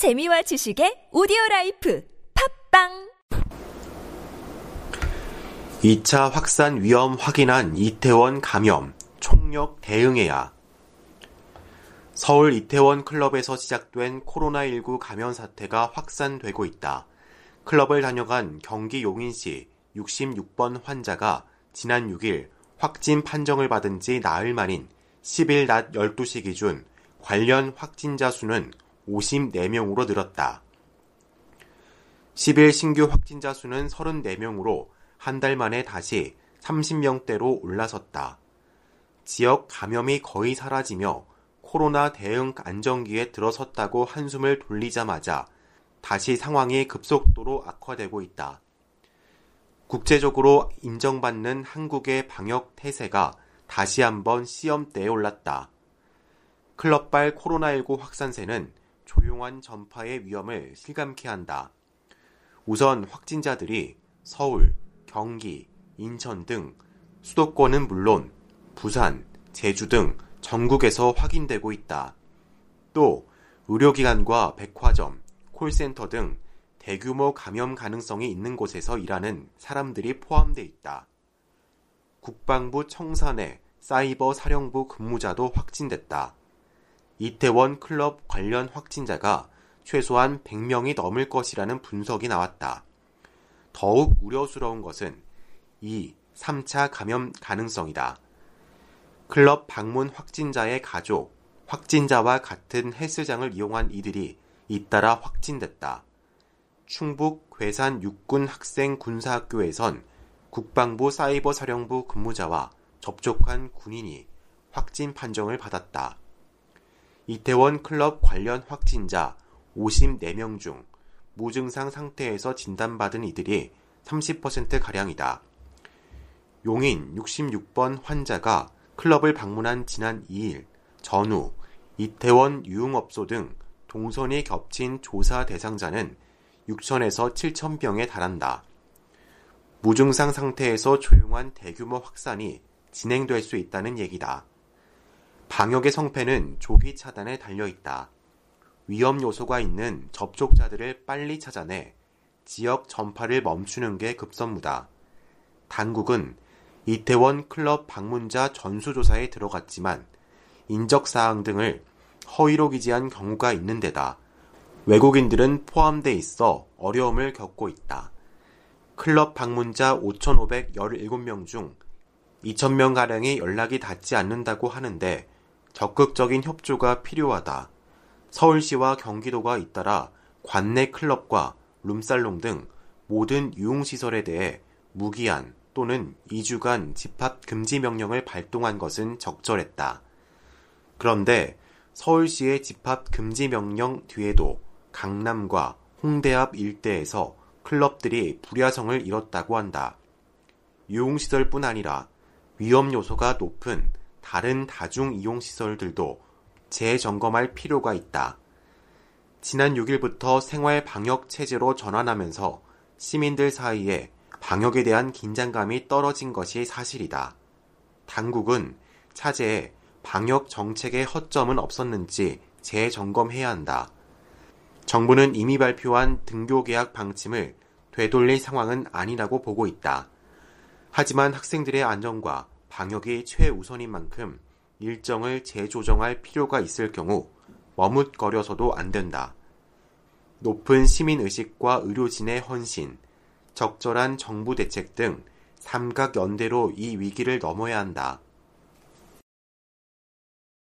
재미와 지식의 오디오 라이프 팟빵 2차 확산 위험 확인한 이태원 감염 총력 대응해야 서울 이태원 클럽에서 시작된 코로나19 감염 사태가 확산되고 있다. 클럽을 다녀간 경기 용인시 66번 환자가 지난 6일 확진 판정을 받은 지 나흘 만인 10일 낮 12시 기준 관련 확진자 수는 54명으로 늘었다. 10일 신규 확진자 수는 34명으로 한 달 만에 다시 30명대로 올라섰다. 지역 감염이 거의 사라지며 코로나 대응 안정기에 들어섰다고 한숨을 돌리자마자 다시 상황이 급속도로 악화되고 있다. 국제적으로 인정받는 한국의 방역 태세가 다시 한번 시험대에 올랐다. 클럽발 코로나19 확산세는 조용한 전파의 위험을 실감케 한다. 우선 확진자들이 서울, 경기, 인천 등 수도권은 물론 부산, 제주 등 전국에서 확인되고 있다. 또 의료기관과 백화점, 콜센터 등 대규모 감염 가능성이 있는 곳에서 일하는 사람들이 포함돼 있다. 국방부 청산의 사이버 사령부 근무자도 확진됐다. 이태원 클럽 관련 확진자가 최소한 100명이 넘을 것이라는 분석이 나왔다. 더욱 우려스러운 것은 이 3차 감염 가능성이다. 클럽 방문 확진자의 가족, 확진자와 같은 헬스장을 이용한 이들이 잇따라 확진됐다. 충북 괴산 육군 학생 군사학교에선 국방부 사이버 사령부 근무자와 접촉한 군인이 확진 판정을 받았다. 이태원 클럽 관련 확진자 54명 중 무증상 상태에서 진단받은 이들이 30%가량이다. 용인 66번 환자가 클럽을 방문한 지난 2일 전후 이태원 유흥업소 등 동선이 겹친 조사 대상자는 6천에서 7천 병에 달한다. 무증상 상태에서 조용한 대규모 확산이 진행될 수 있다는 얘기다. 방역의 성패는 조기 차단에 달려 있다. 위험 요소가 있는 접촉자들을 빨리 찾아내 지역 전파를 멈추는 게 급선무다. 당국은 이태원 클럽 방문자 전수조사에 들어갔지만 인적사항 등을 허위로 기재한 경우가 있는 데다 외국인들은 포함돼 있어 어려움을 겪고 있다. 클럽 방문자 5,517명 중 2,000명가량이 연락이 닿지 않는다고 하는데 적극적인 협조가 필요하다. 서울시와 경기도가 잇따라 관내 클럽과 룸살롱 등 모든 유흥시설에 대해 무기한 또는 2주간 집합 금지 명령을 발동한 것은 적절했다. 그런데 서울시의 집합 금지 명령 뒤에도 강남과 홍대 앞 일대에서 클럽들이 불야성을 이뤘다고 한다. 유흥시설뿐 아니라 위험 요소가 높은 다른 다중 이용 시설들도 재점검할 필요가 있다. 지난 6일부터 생활 방역 체제로 전환하면서 시민들 사이에 방역에 대한 긴장감이 떨어진 것이 사실이다. 당국은 차제에 방역 정책의 허점은 없었는지 재점검해야 한다. 정부는 이미 발표한 등교 계약 방침을 되돌릴 상황은 아니라고 보고 있다. 하지만 학생들의 안전과 방역이 최우선인 만큼 일정을 재조정할 필요가 있을 경우 머뭇거려서도 안 된다. 높은 시민의식과 의료진의 헌신, 적절한 정부 대책 등 삼각 연대로 이 위기를 넘어야 한다.